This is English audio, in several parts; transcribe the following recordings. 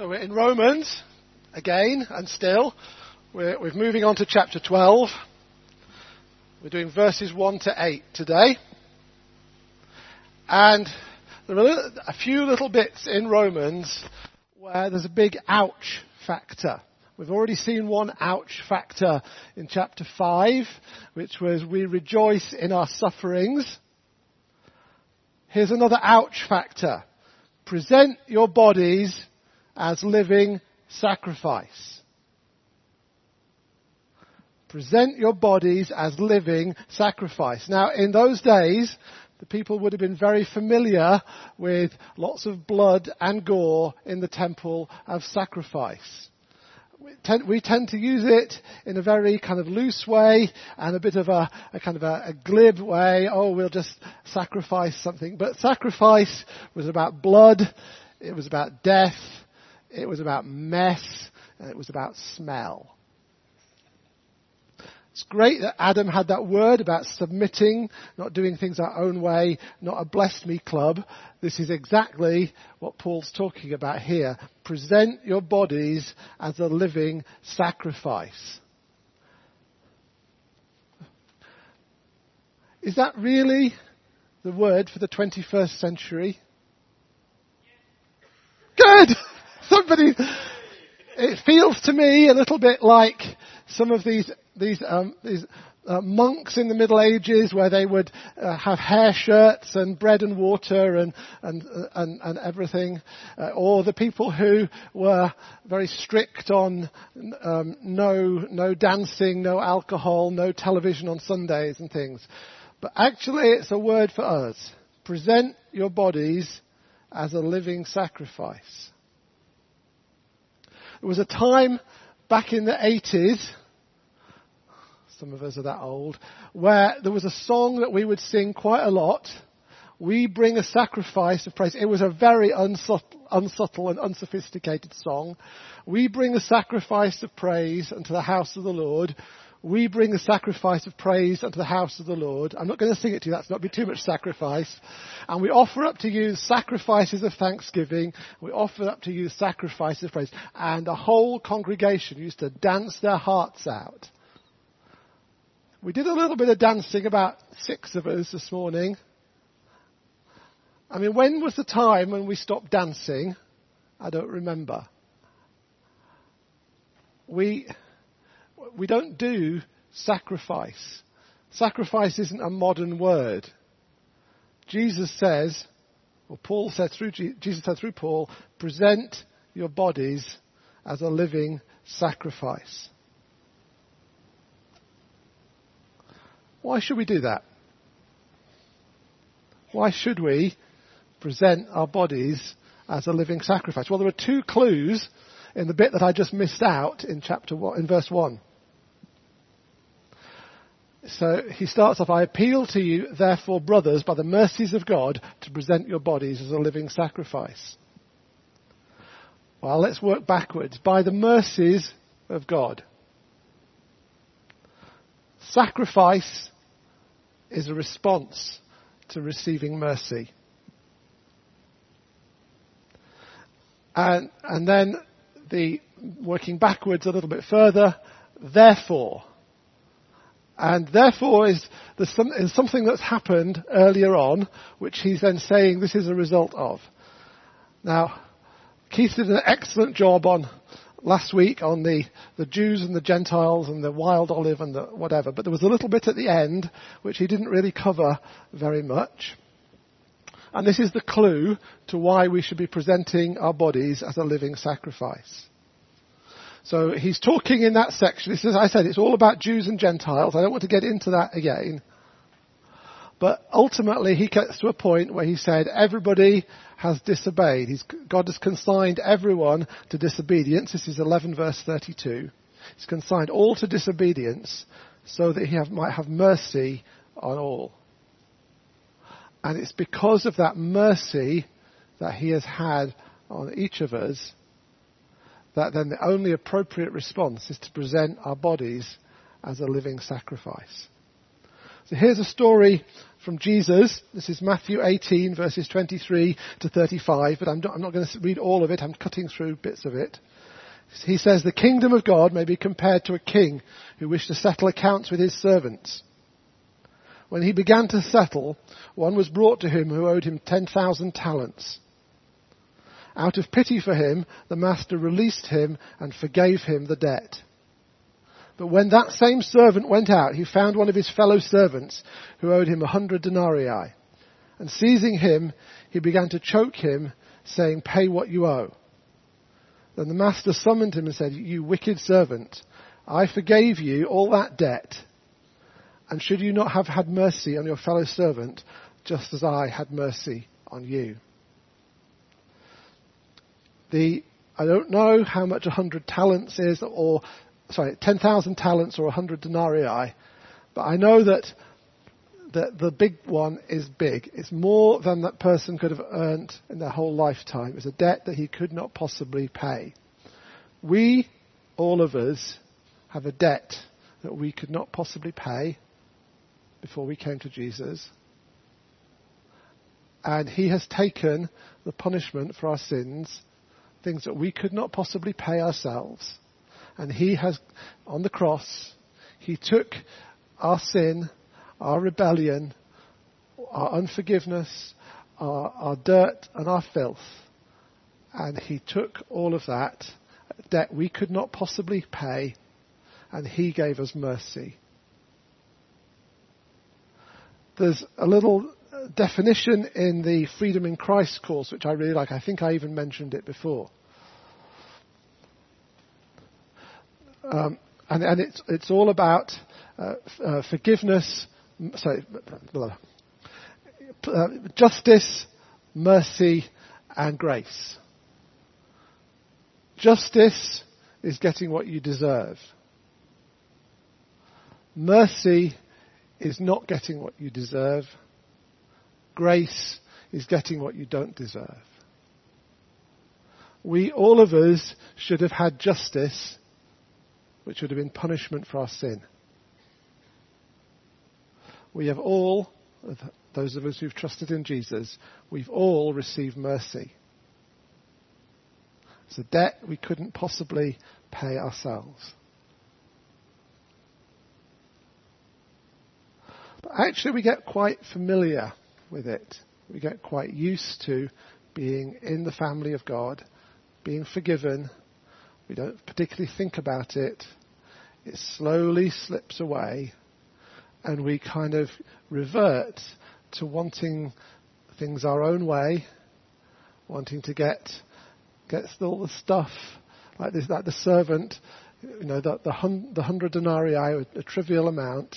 So we're in Romans again and still. We're, we're moving on to chapter 12. We're doing verses 1 to 8 today. And there are a few little bits in Romans where there's a big ouch factor. We've already seen one ouch factor in chapter 5, which was we rejoice in our sufferings. Here's another ouch factor. Present your bodies as living sacrifice. Present your bodies as living sacrifice. Now, in those days, the people would have been very familiar with lots of blood and gore in the temple of sacrifice. We tend, we tend to use it in a very kind of loose way and a bit of a, a kind of a, a glib way. Oh, we'll just sacrifice something. But sacrifice was about blood. It was about death. It was about mess. And it was about smell. It's great that Adam had that word about submitting, not doing things our own way, not a blessed me club. This is exactly what Paul's talking about here. Present your bodies as a living sacrifice. Is that really the word for the 21st century? Good! Somebody, it feels to me a little bit like some of these these um, these uh, monks in the Middle Ages, where they would uh, have hair shirts and bread and water and and and, and everything, uh, or the people who were very strict on um, no no dancing, no alcohol, no television on Sundays and things. But actually, it's a word for us. Present your bodies as a living sacrifice. There was a time back in the 80s some of us are that old, where there was a song that we would sing quite a lot. We bring a sacrifice of praise. It was a very unsubtle, unsubtle and unsophisticated song. We bring a sacrifice of praise unto the house of the Lord. We bring a sacrifice of praise unto the house of the Lord. I'm not going to sing it to you. That's not be too much sacrifice. And we offer up to you sacrifices of thanksgiving. We offer up to you sacrifices of praise. And the whole congregation used to dance their hearts out. We did a little bit of dancing, about six of us this morning. I mean, when was the time when we stopped dancing? I don't remember. We, we don't do sacrifice. Sacrifice isn't a modern word. Jesus says, or Paul said through, Jesus said through Paul, present your bodies as a living sacrifice. Why should we do that? Why should we present our bodies as a living sacrifice? Well, there are two clues in the bit that I just missed out in chapter one, in verse one. So he starts off, I appeal to you, therefore, brothers, by the mercies of God, to present your bodies as a living sacrifice. Well, let's work backwards. By the mercies of God. Sacrifice is a response to receiving mercy. And, and then the working backwards a little bit further, therefore. And therefore is, is something that's happened earlier on, which he's then saying this is a result of. Now, Keith did an excellent job on last week on the, the Jews and the Gentiles and the wild olive and the whatever, but there was a little bit at the end which he didn't really cover very much. And this is the clue to why we should be presenting our bodies as a living sacrifice. So he's talking in that section. As I said, it's all about Jews and Gentiles. I don't want to get into that again. But ultimately, he gets to a point where he said, everybody has disobeyed. He's, God has consigned everyone to disobedience. This is 11 verse 32. He's consigned all to disobedience so that he have, might have mercy on all. And it's because of that mercy that he has had on each of us that then the only appropriate response is to present our bodies as a living sacrifice. So here's a story from Jesus. This is Matthew 18 verses 23 to 35, but I'm not, I'm not going to read all of it. I'm cutting through bits of it. He says, the kingdom of God may be compared to a king who wished to settle accounts with his servants. When he began to settle, one was brought to him who owed him 10,000 talents. Out of pity for him, the master released him and forgave him the debt. But when that same servant went out, he found one of his fellow servants who owed him a hundred denarii. And seizing him, he began to choke him, saying, pay what you owe. Then the master summoned him and said, you wicked servant, I forgave you all that debt and should you not have had mercy on your fellow servant, just as I had mercy on you? The, I don't know how much a hundred talents is, or, sorry, 10,000 talents or a hundred denarii, but I know that the, the big one is big. It's more than that person could have earned in their whole lifetime. It's a debt that he could not possibly pay. We, all of us, have a debt that we could not possibly pay before we came to Jesus. And he has taken the punishment for our sins, things that we could not possibly pay ourselves. And he has, on the cross, he took our sin, our rebellion, our unforgiveness, our, our dirt and our filth, and he took all of that debt we could not possibly pay, and he gave us mercy there's a little definition in the Freedom in Christ course, which I really like. I think I even mentioned it before. Um, and, and it's, it's all about uh, uh, forgiveness, sorry, uh, justice, mercy, and grace. Justice is getting what you deserve. Mercy is not getting what you deserve. Grace is getting what you don't deserve. We, all of us, should have had justice, which would have been punishment for our sin. We have all, those of us who've trusted in Jesus, we've all received mercy. It's a debt we couldn't possibly pay ourselves. But actually we get quite familiar with it. We get quite used to being in the family of God, being forgiven. We don't particularly think about it. It slowly slips away and we kind of revert to wanting things our own way, wanting to get get all the stuff like this, like the servant, you know, the, the, hun, the hundred denarii, a, a trivial amount,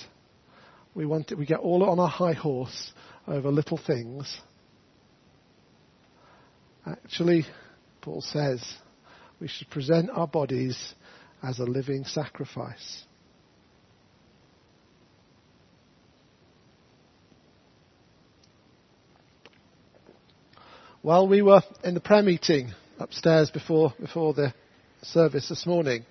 we want it, we get all on our high horse over little things. Actually, Paul says we should present our bodies as a living sacrifice. While we were in the prayer meeting upstairs before, before the service this morning,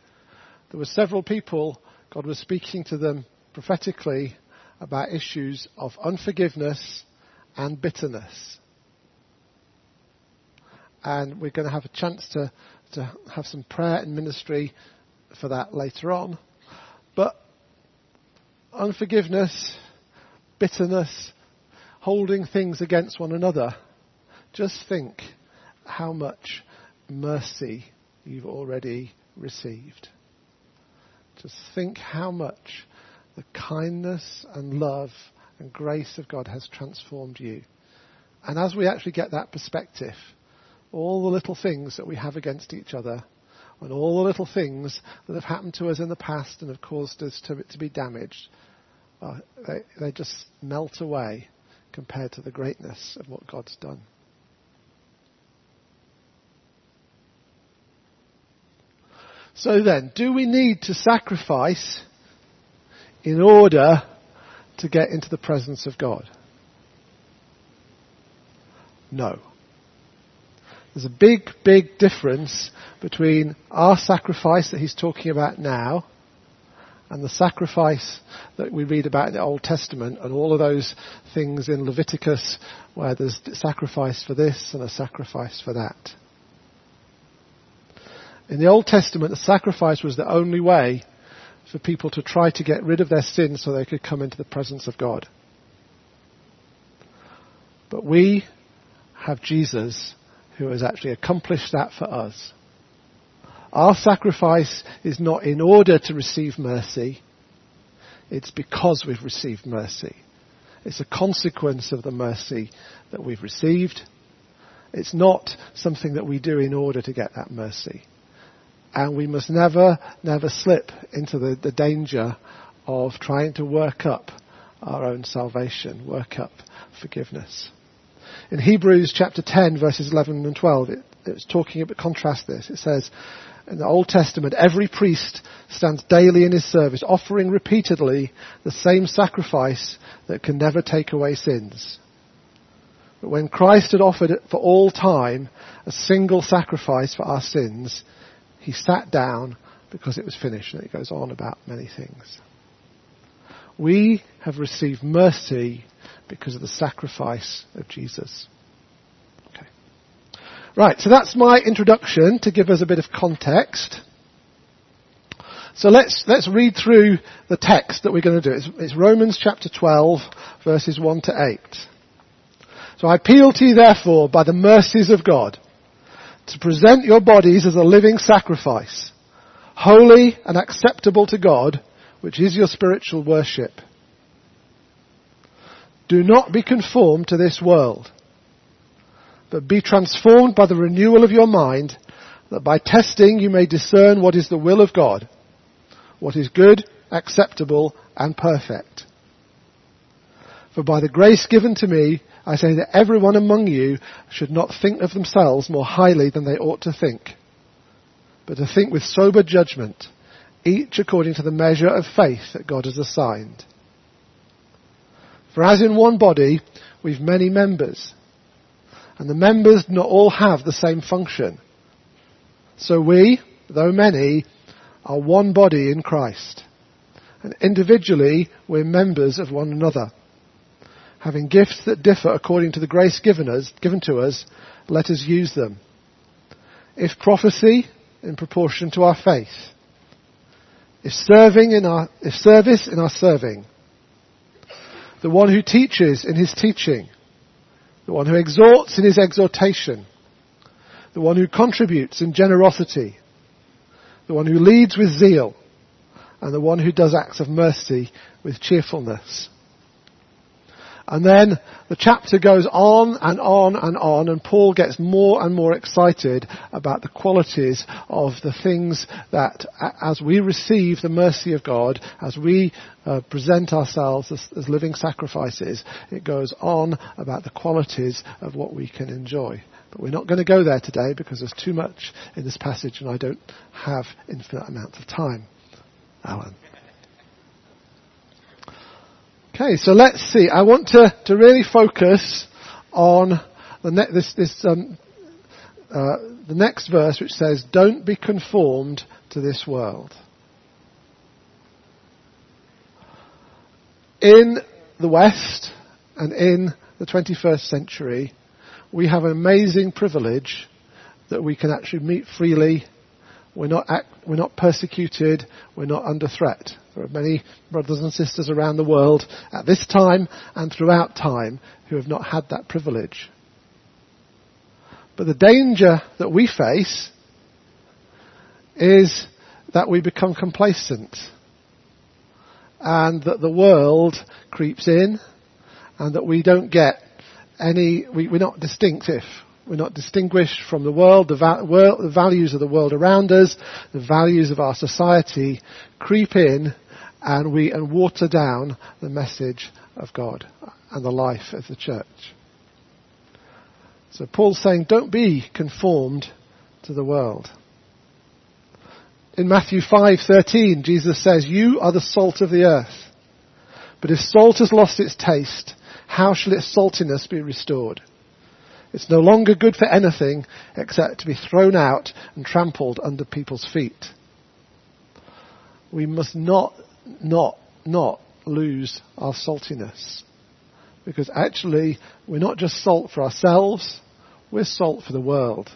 there were several people, God was speaking to them prophetically about issues of unforgiveness and bitterness. And we're going to have a chance to, to have some prayer and ministry for that later on. But unforgiveness, bitterness, holding things against one another, just think how much mercy you've already received. Just think how much the kindness and love and grace of God has transformed you. And as we actually get that perspective, all the little things that we have against each other, and all the little things that have happened to us in the past and have caused us to, to be damaged, uh, they, they just melt away compared to the greatness of what God's done. So then, do we need to sacrifice in order to get into the presence of God? No. There's a big, big difference between our sacrifice that he's talking about now And the sacrifice that we read about in the Old Testament and all of those things in Leviticus where there's a sacrifice for this and a sacrifice for that. In the Old Testament, the sacrifice was the only way for people to try to get rid of their sins so they could come into the presence of God. But we have Jesus who has actually accomplished that for us. Our sacrifice is not in order to receive mercy. It's because we've received mercy. It's a consequence of the mercy that we've received. It's not something that we do in order to get that mercy. And we must never, never slip into the, the danger of trying to work up our own salvation, work up forgiveness. In Hebrews chapter 10 verses 11 and 12, it, it's talking about, contrast this. It says, in the Old Testament, every priest stands daily in his service, offering repeatedly the same sacrifice that can never take away sins. But when Christ had offered for all time a single sacrifice for our sins, he sat down because it was finished. And it goes on about many things. We have received mercy because of the sacrifice of Jesus. Okay. Right, so that's my introduction to give us a bit of context. So let's, let's read through the text that we're going to do. It's, it's Romans chapter 12 verses 1 to 8. So I appeal to you therefore by the mercies of God to present your bodies as a living sacrifice, holy and acceptable to God, which is your spiritual worship. Do not be conformed to this world, but be transformed by the renewal of your mind, that by testing you may discern what is the will of God, what is good, acceptable, and perfect. For by the grace given to me, I say that everyone among you should not think of themselves more highly than they ought to think, but to think with sober judgment, each according to the measure of faith that God has assigned. For as in one body, we've many members, and the members do not all have the same function. So we, though many, are one body in Christ, and individually we're members of one another having gifts that differ according to the grace given us, given to us, let us use them. If prophecy, in proportion to our faith. If serving in our, if service in our serving. The one who teaches in his teaching. The one who exhorts in his exhortation. The one who contributes in generosity. The one who leads with zeal. And the one who does acts of mercy with cheerfulness. And then the chapter goes on and on and on and Paul gets more and more excited about the qualities of the things that as we receive the mercy of God, as we uh, present ourselves as, as living sacrifices, it goes on about the qualities of what we can enjoy. But we're not going to go there today because there's too much in this passage and I don't have infinite amounts of time. Alan. Okay, so let's see. I want to, to really focus on the, ne- this, this, um, uh, the next verse which says, don't be conformed to this world. In the West and in the 21st century, we have an amazing privilege that we can actually meet freely. We're not, act, we're not persecuted. We're not under threat. There are many brothers and sisters around the world at this time and throughout time who have not had that privilege. But the danger that we face is that we become complacent and that the world creeps in and that we don't get any, we, are not distinctive. We're not distinguished from the world, the, va- world, the values of the world around us, the values of our society creep in and we and water down the message of God and the life of the church. So Paul's saying, don't be conformed to the world. In Matthew 5:13, Jesus says, "You are the salt of the earth. But if salt has lost its taste, how shall its saltiness be restored? It's no longer good for anything except to be thrown out and trampled under people's feet." We must not not, not lose our saltiness. Because actually, we're not just salt for ourselves, we're salt for the world.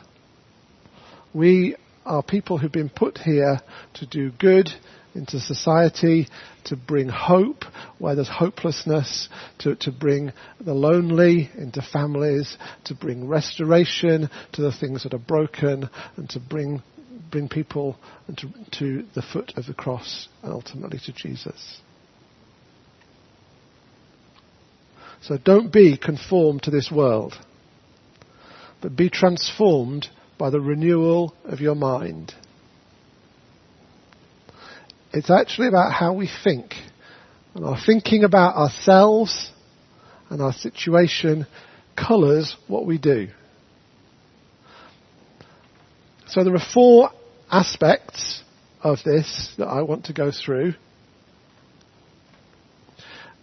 We are people who've been put here to do good into society, to bring hope where there's hopelessness, to, to bring the lonely into families, to bring restoration to the things that are broken, and to bring, bring people to, to the foot of the cross and ultimately to Jesus. So don't be conformed to this world, but be transformed by the renewal of your mind. It's actually about how we think. And our thinking about ourselves and our situation colours what we do. So there are four aspects of this that I want to go through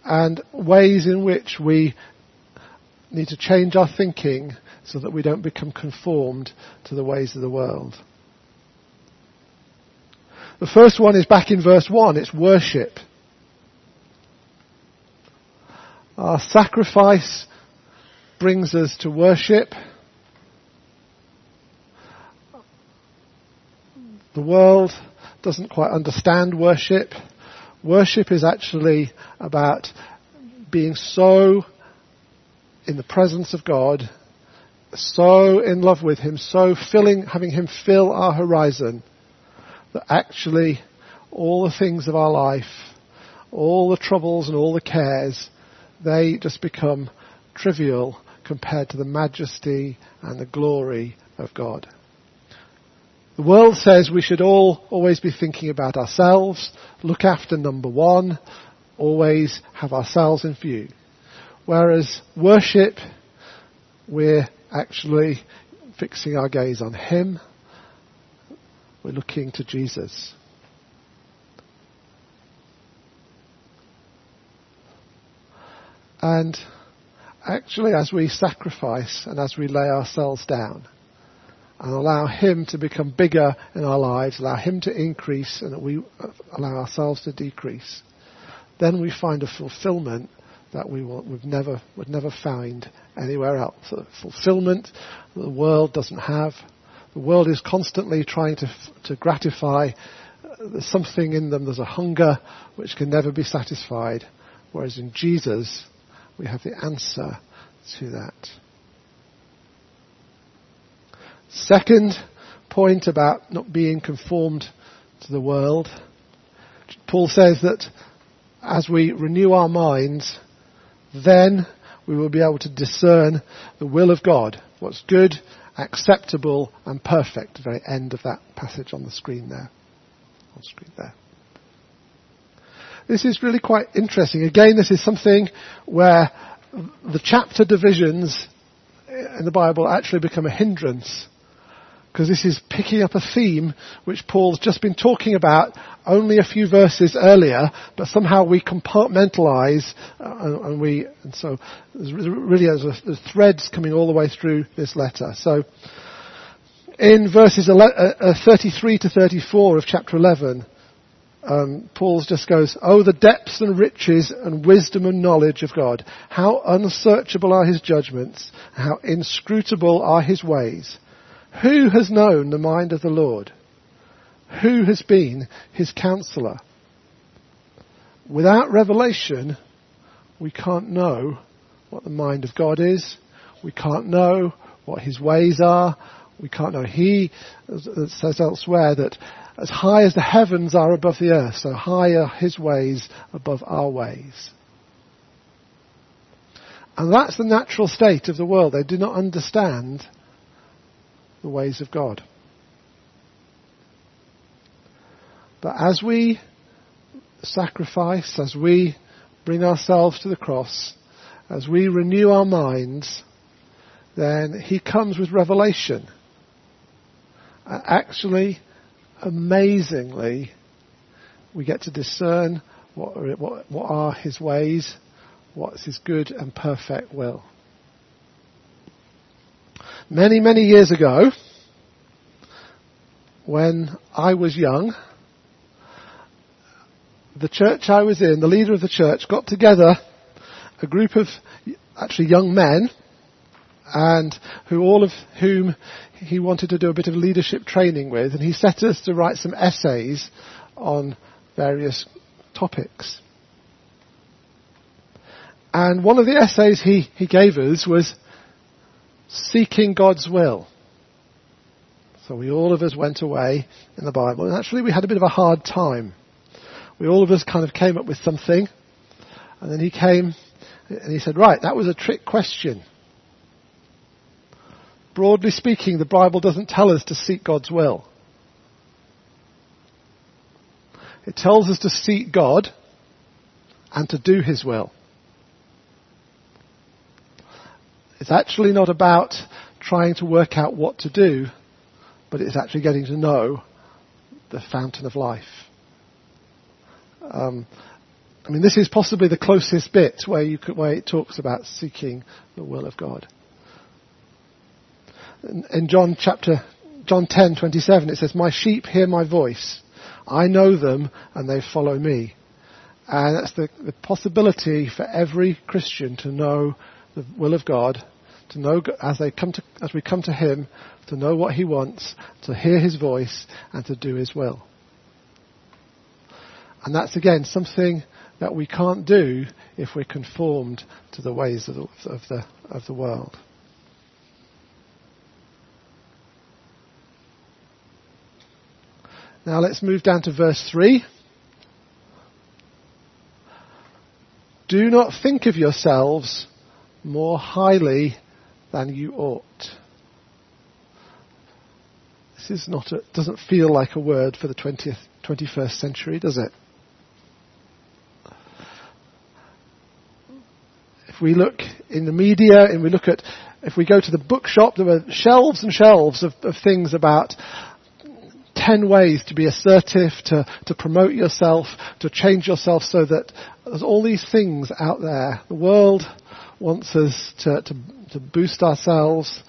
and ways in which we need to change our thinking so that we don't become conformed to the ways of the world. The first one is back in verse 1, it's worship. Our sacrifice brings us to worship. The world doesn't quite understand worship. Worship is actually about being so in the presence of God, so in love with Him, so filling, having Him fill our horizon that actually all the things of our life, all the troubles and all the cares, they just become trivial compared to the majesty and the glory of God. The world says we should all always be thinking about ourselves, look after number one, always have ourselves in view. Whereas worship, we're actually fixing our gaze on Him we're looking to Jesus. And actually, as we sacrifice and as we lay ourselves down and allow Him to become bigger in our lives, allow Him to increase and that we allow ourselves to decrease, then we find a fulfillment that we we've never, would never find anywhere else. A fulfillment that the world doesn't have, the world is constantly trying to, to gratify. There's something in them, there's a hunger which can never be satisfied. Whereas in Jesus, we have the answer to that. Second point about not being conformed to the world. Paul says that as we renew our minds, then we will be able to discern the will of God, what's good acceptable and perfect. The very end of that passage on the screen there. On screen there. This is really quite interesting. Again, this is something where the chapter divisions in the Bible actually become a hindrance because this is picking up a theme which Paul's just been talking about only a few verses earlier, but somehow we compartmentalize uh, and, we, and so there's really there's, there's, threads coming all the way through this letter. So in verses 11, uh, uh, 33 to 34 of chapter 11, um, Paul just goes, Oh, the depths and riches and wisdom and knowledge of God. How unsearchable are his judgments, how inscrutable are his ways. Who has known the mind of the Lord? Who has been his counselor? Without revelation, we can't know what the mind of God is. We can't know what his ways are. We can't know. He says elsewhere that as high as the heavens are above the earth, so high are his ways above our ways. And that's the natural state of the world. They do not understand the ways of God. But as we sacrifice, as we bring ourselves to the cross, as we renew our minds, then He comes with revelation. actually, amazingly, we get to discern what, what, what are His ways, what's His good and perfect will many, many years ago, when I was young, the church I was in, the leader of the church, got together a group of actually young men and who all of whom he wanted to do a bit of leadership training with and he set us to write some essays on various topics. And one of the essays he, he gave us was seeking God's will. So we all of us went away in the Bible and actually we had a bit of a hard time. We all of us kind of came up with something and then he came and he said, right, that was a trick question. Broadly speaking, the Bible doesn't tell us to seek God's will. It tells us to seek God and to do His will. It's actually not about trying to work out what to do, but it's actually getting to know the fountain of life. Um, I mean, this is possibly the closest bit where, you could, where it talks about seeking the will of God. In, in John chapter, John 10, 27, it says, My sheep hear my voice. I know them and they follow me. And that's the, the possibility for every Christian to know the will of God, to know as they come to, as we come to Him, to know what He wants, to hear His voice, and to do His will. And that's again something that we can't do if we're conformed to the ways of the, of the, of the world. Now let's move down to verse 3. Do not think of yourselves more highly than you ought. This is not a, doesn't feel like a word for the 20th, 21st century, does it? If we look in the media and we look at, if we go to the bookshop, there are shelves and shelves of, of things about 10 ways to be assertive, to, to promote yourself, to change yourself so that there's all these things out there. The world wants us to, to, to boost ourselves,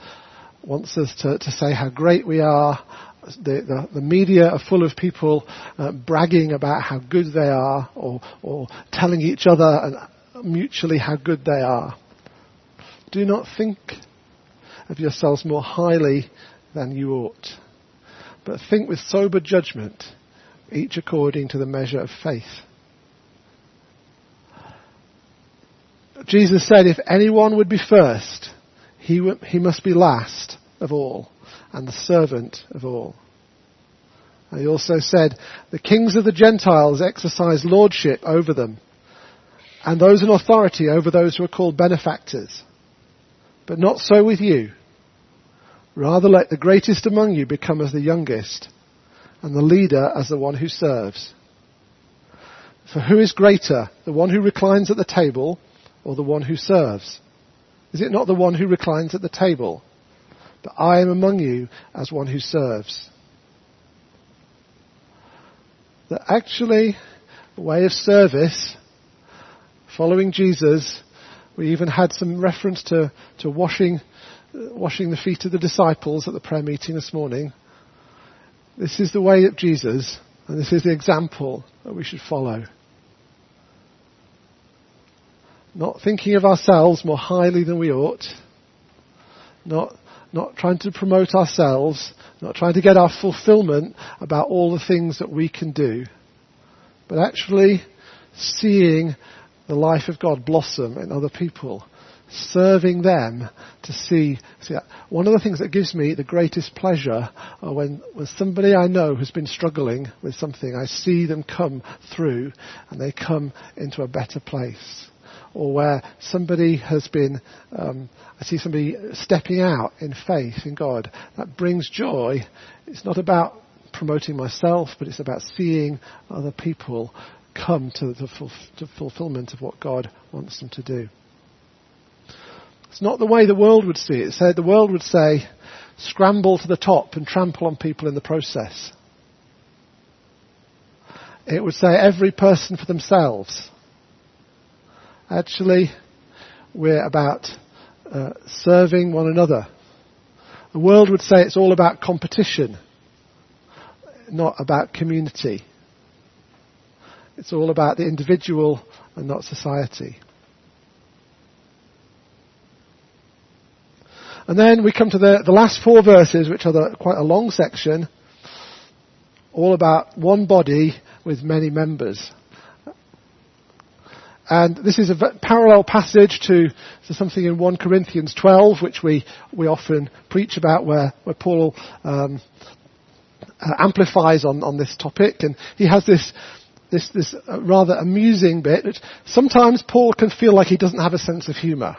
wants us to, to say how great we are. The, the, the media are full of people uh, bragging about how good they are or, or telling each other and mutually how good they are. Do not think of yourselves more highly than you ought, but think with sober judgment, each according to the measure of faith. Jesus said, if anyone would be first, he, w- he must be last of all and the servant of all. And he also said, the kings of the Gentiles exercise lordship over them and those in authority over those who are called benefactors. But not so with you. Rather let the greatest among you become as the youngest, and the leader as the one who serves. For who is greater, the one who reclines at the table or the one who serves? Is it not the one who reclines at the table? But I am among you as one who serves. That actually, the way of service Following Jesus, we even had some reference to, to washing, uh, washing the feet of the disciples at the prayer meeting this morning. This is the way of Jesus, and this is the example that we should follow. Not thinking of ourselves more highly than we ought, not, not trying to promote ourselves, not trying to get our fulfillment about all the things that we can do, but actually seeing the life of God blossom in other people, serving them to see, see one of the things that gives me the greatest pleasure are when, when somebody I know has been struggling with something, I see them come through and they come into a better place. Or where somebody has been, um, I see somebody stepping out in faith in God. That brings joy. It's not about promoting myself, but it's about seeing other people come to the ful- to fulfillment of what God wants them to do. It's not the way the world would see it. The world would say, scramble to the top and trample on people in the process. It would say every person for themselves. Actually, we're about uh, serving one another. The world would say it's all about competition, not about community. It's all about the individual and not society. And then we come to the, the last four verses, which are the, quite a long section, all about one body with many members. And this is a parallel passage to, to, something in 1 Corinthians 12, which we, we often preach about, where, where Paul um, uh, amplifies on, on this topic. And he has this, this, this uh, rather amusing bit. Sometimes Paul can feel like he doesn't have a sense of humour.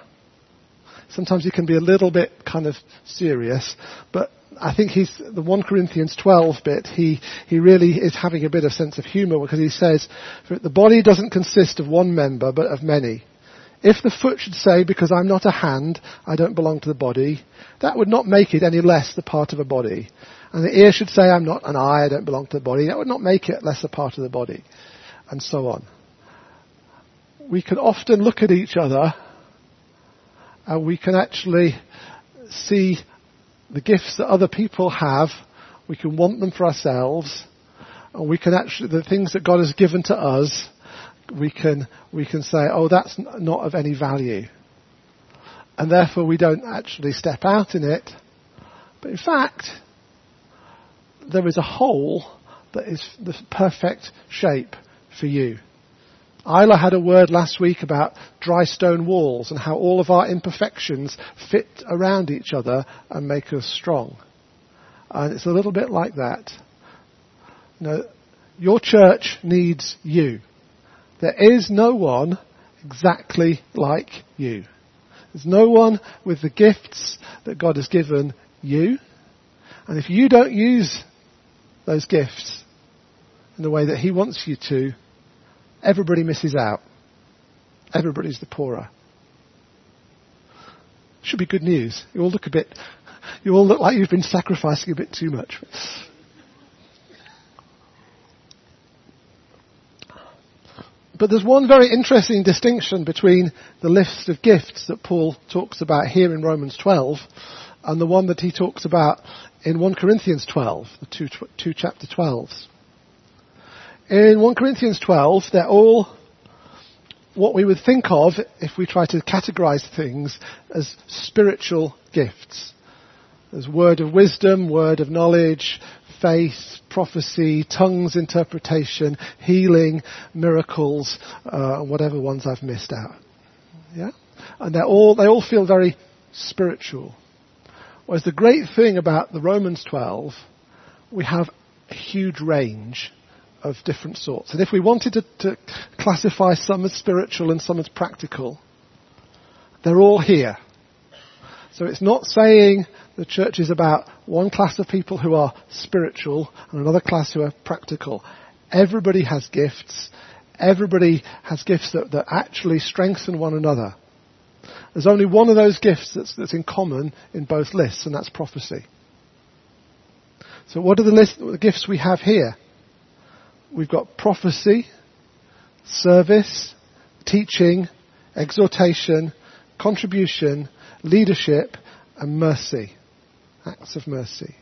Sometimes he can be a little bit kind of serious, but I think he's the 1 Corinthians 12 bit. He he really is having a bit of sense of humour because he says the body doesn't consist of one member but of many. If the foot should say, because I'm not a hand, I don't belong to the body, that would not make it any less the part of a body. And the ear should say, I'm not an eye, I don't belong to the body, that would not make it less a part of the body. And so on. We can often look at each other and we can actually see the gifts that other people have. We can want them for ourselves. And we can actually, the things that God has given to us, we can, we can say, oh, that's not of any value. And therefore we don't actually step out in it. But in fact, there is a hole that is the perfect shape for you. Isla had a word last week about dry stone walls and how all of our imperfections fit around each other and make us strong. And it's a little bit like that. You know, your church needs you. There is no one exactly like you. There's no one with the gifts that God has given you. And if you don't use those gifts in the way that He wants you to, everybody misses out. Everybody's the poorer. Should be good news. You all look a bit, you all look like you've been sacrificing a bit too much. But there's one very interesting distinction between the list of gifts that Paul talks about here in Romans 12 and the one that he talks about in 1 Corinthians 12, the two, two chapter 12s. In 1 Corinthians 12, they're all what we would think of if we try to categorize things as spiritual gifts. There's word of wisdom, word of knowledge, faith, prophecy, tongues interpretation, healing, miracles, uh, whatever ones I've missed out. Yeah? And they're all, they all feel very spiritual. Whereas the great thing about the Romans 12, we have a huge range of different sorts. And if we wanted to, to classify some as spiritual and some as practical, they're all here. So it's not saying the church is about one class of people who are spiritual and another class who are practical. Everybody has gifts. Everybody has gifts that, that actually strengthen one another. There's only one of those gifts that's, that's in common in both lists, and that's prophecy. So what are the, list, the gifts we have here? We've got prophecy, service, teaching, exhortation, contribution, leadership, and mercy. Acts of mercy.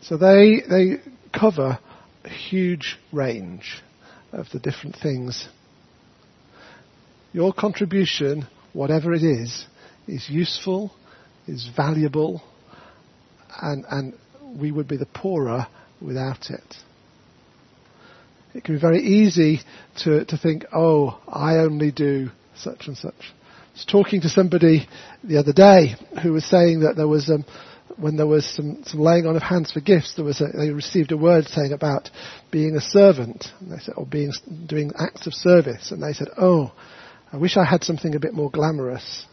So they, they cover a huge range of the different things. Your contribution, whatever it is, is useful, is valuable, and, and we would be the poorer without it. It can be very easy to, to think, oh, I only do such and such. I was talking to somebody the other day who was saying that there was, um, when there was some, some laying on of hands for gifts, there was a, they received a word saying about being a servant, and they said, or being, doing acts of service, and they said, oh, I wish I had something a bit more glamorous.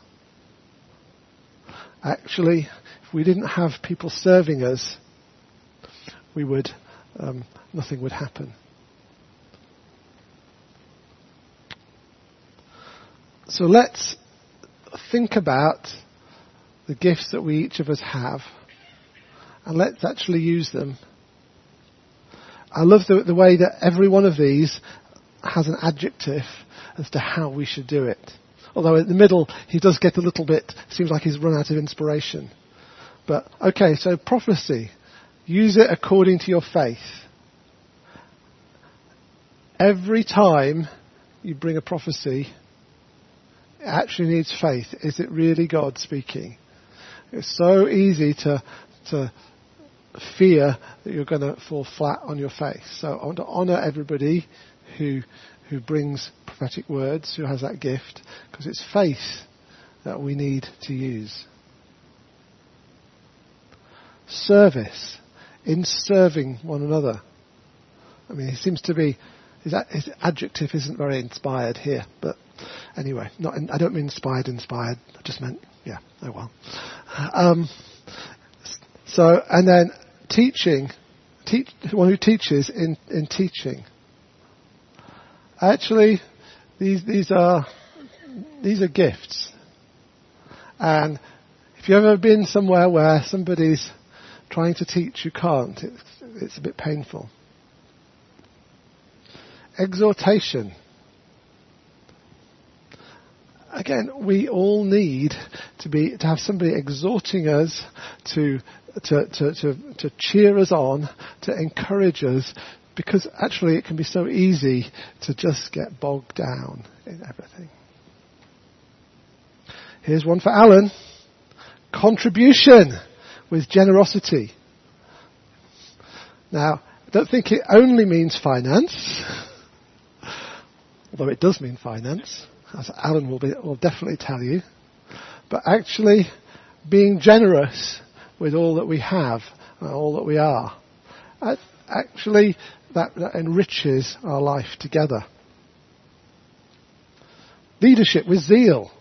Actually, if we didn't have people serving us, we would, um, nothing would happen. So let's think about the gifts that we each of us have and let's actually use them. I love the, the way that every one of these has an adjective as to how we should do it. Although in the middle he does get a little bit, seems like he's run out of inspiration. But okay, so prophecy. Use it according to your faith. every time you bring a prophecy, actually needs faith. Is it really God speaking? It's so easy to, to fear that you're going to fall flat on your face. So I want to honour everybody who, who brings prophetic words, who has that gift, because it's faith that we need to use. Service, in serving one another. I mean, he seems to be, his adjective isn't very inspired here, but anyway, not in, I don't mean inspired, inspired. I just meant, yeah, oh well. Um, so, and then teaching, teach, one who teaches in, in teaching. Actually, these, these are, these are gifts. And if you've ever been somewhere where somebody's trying to teach, you can't, it's, it's a bit painful. Exhortation. Again, we all need to be, to have somebody exhorting us to, to, to, to, to cheer us on, to encourage us, because actually it can be so easy to just get bogged down in everything. Here's one for Alan. Contribution with generosity. Now, I don't think it only means finance, although it does mean finance, as Alan will, be, will definitely tell you. But actually, being generous with all that we have, and all that we are, actually, that, that enriches our life together. Leadership with zeal.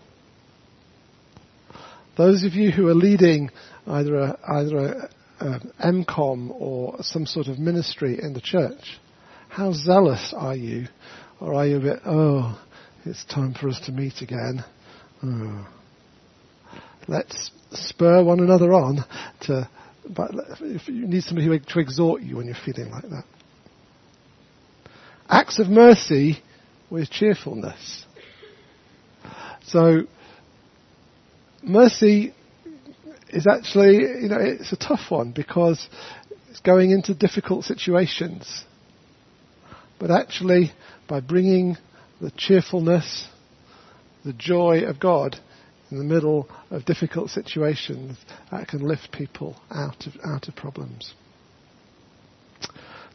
Those of you who are leading either a, either a, a MCOM or some sort of ministry in the church, how zealous are you? Or are you a bit, oh, it's time for us to meet again? Oh. Let's spur one another on to, but if you need somebody to exhort you when you're feeling like that. Acts of mercy with cheerfulness. So mercy is actually, you know, it's a tough one because it's going into difficult situations. But actually, by bringing the cheerfulness, the joy of God in the middle of difficult situations, that can lift people out of, out of problems.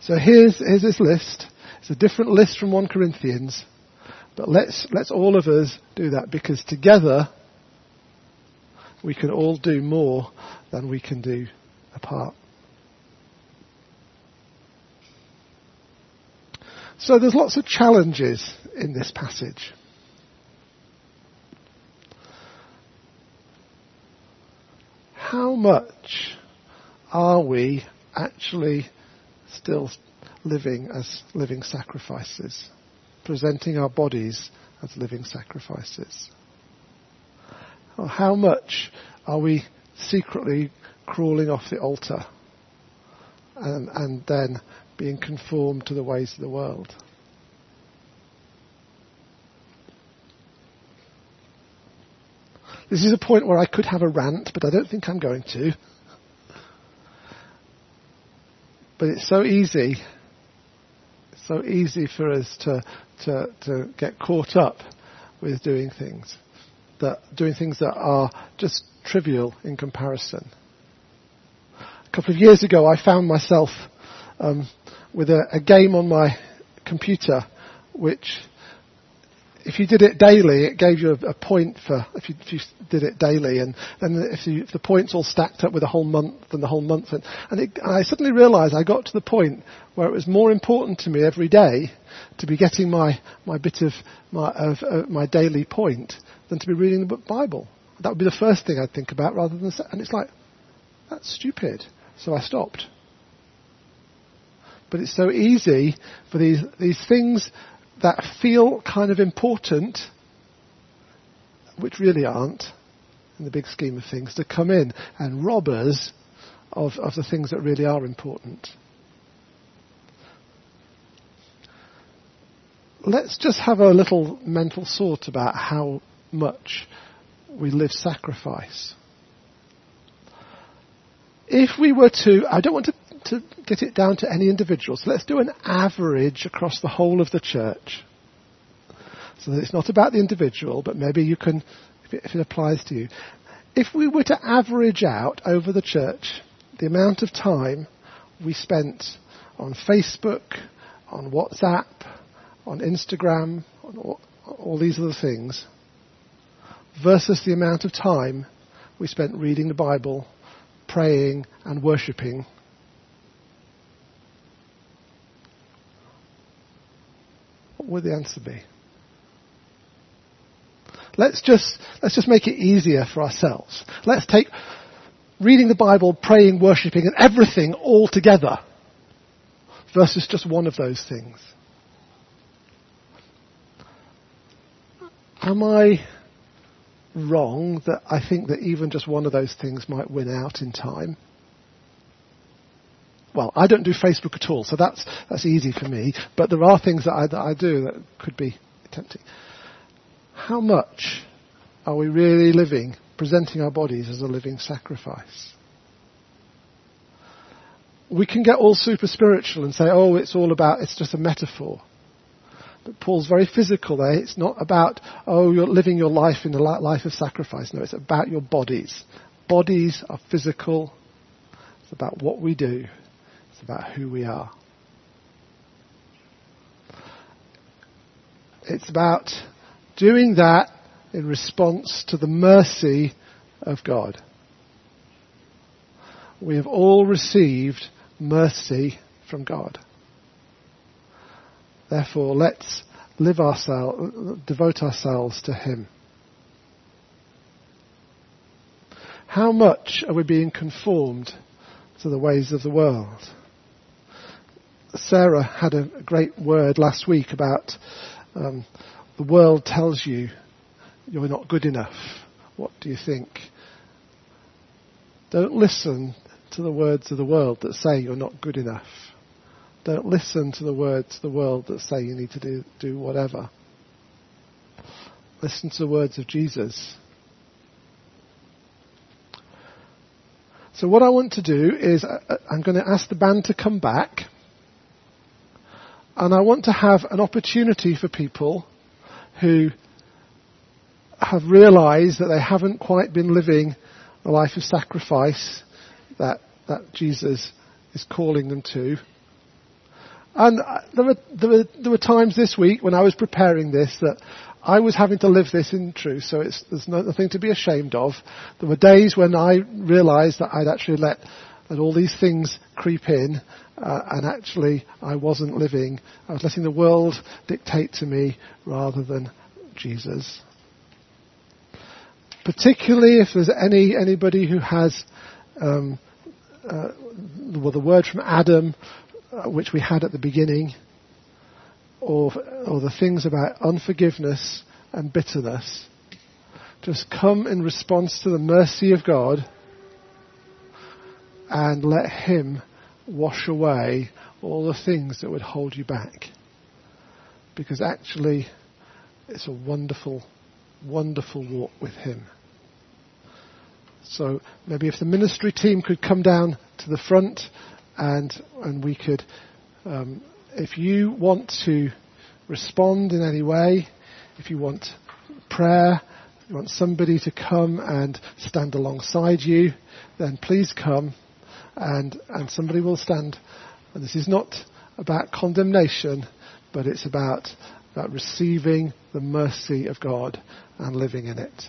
So here's, here's this list. It's a different list from 1 Corinthians, but let's, let's all of us do that because together we can all do more than we can do apart. So there's lots of challenges in this passage. How much are we actually still living as living sacrifices, presenting our bodies as living sacrifices? Or how much are we secretly crawling off the altar and, and then being conformed to the ways of the world? This is a point where I could have a rant, but I don't think I'm going to. But it's so easy, so easy for us to, to, to get caught up with doing things that doing things that are just trivial in comparison. A couple of years ago, I found myself um, with a, a game on my computer, which if you did it daily, it gave you a, a point for if you, if you, did it daily, and then if, you, if, the points all stacked up with a whole month and the whole month, and, and, it, and I suddenly realised I got to the point where it was more important to me every day to be getting my my bit of my of uh, my daily point than to be reading the Bible. That would be the first thing I'd think about, rather than and it's like that's stupid. So I stopped. But it's so easy for these these things that feel kind of important, which really aren't, in the big scheme of things, to come in and rob us of, of the things that really are important. Let's just have a little mental thought about how much we live sacrifice. If we were to, I don't want to to get it down to any individual. So let's do an average across the whole of the church. So that it's not about the individual, but maybe you can, if it, if it applies to you. If we were to average out over the church the amount of time we spent on Facebook, on WhatsApp, on Instagram, on all, all these other things, versus the amount of time we spent reading the Bible, praying and worshipping, what would the answer be? Let's just, let's just make it easier for ourselves. Let's take reading the Bible, praying, worshipping, and everything all together versus just one of those things. Am I wrong that I think that even just one of those things might win out in time? Well, I don't do Facebook at all, so that's, that's easy for me, but there are things that I, that I do that could be tempting. How much are we really living, presenting our bodies as a living sacrifice? We can get all super spiritual and say, oh, it's all about, it's just a metaphor. But Paul's very physical there. It's not about, oh, you're living your life in a life of sacrifice. No, it's about your bodies. Bodies are physical. It's about what we do. About who we are. It's about doing that in response to the mercy of God. We have all received mercy from God. Therefore, let's live ourselves, devote ourselves to Him. How much are we being conformed to the ways of the world? Sarah had a great word last week about um, the world tells you you're not good enough. What do you think? Don't listen to the words of the world that say you're not good enough. Don't listen to the words of the world that say you need to do, do whatever. Listen to the words of Jesus. So what I want to do is uh, uh, I'm going to ask the band to come back and I want to have an opportunity for people who have realized that they haven't quite been living the life of sacrifice that, that Jesus is calling them to and there were, there were, there were times this week when I was preparing this that I was having to live this in truth, so there's nothing to be ashamed of. There were days when I realised that I'd actually let, let all these things creep in, uh, and actually I wasn't living. I was letting the world dictate to me rather than Jesus. Particularly if there's any anybody who has um, uh, well, the word from Adam uh, which we had at the beginning, or, or the things about unforgiveness and bitterness, just come in response to the mercy of God and let Him wash away all the things that would hold you back. Because actually, it's a wonderful, wonderful walk with Him. So maybe if the ministry team could come down to the front and and we could, um, if you want to respond in any way, if you want prayer, you want somebody to come and stand alongside you, then please come, and and somebody will stand. And this is not about condemnation, but it's about about receiving the mercy of God and living in it.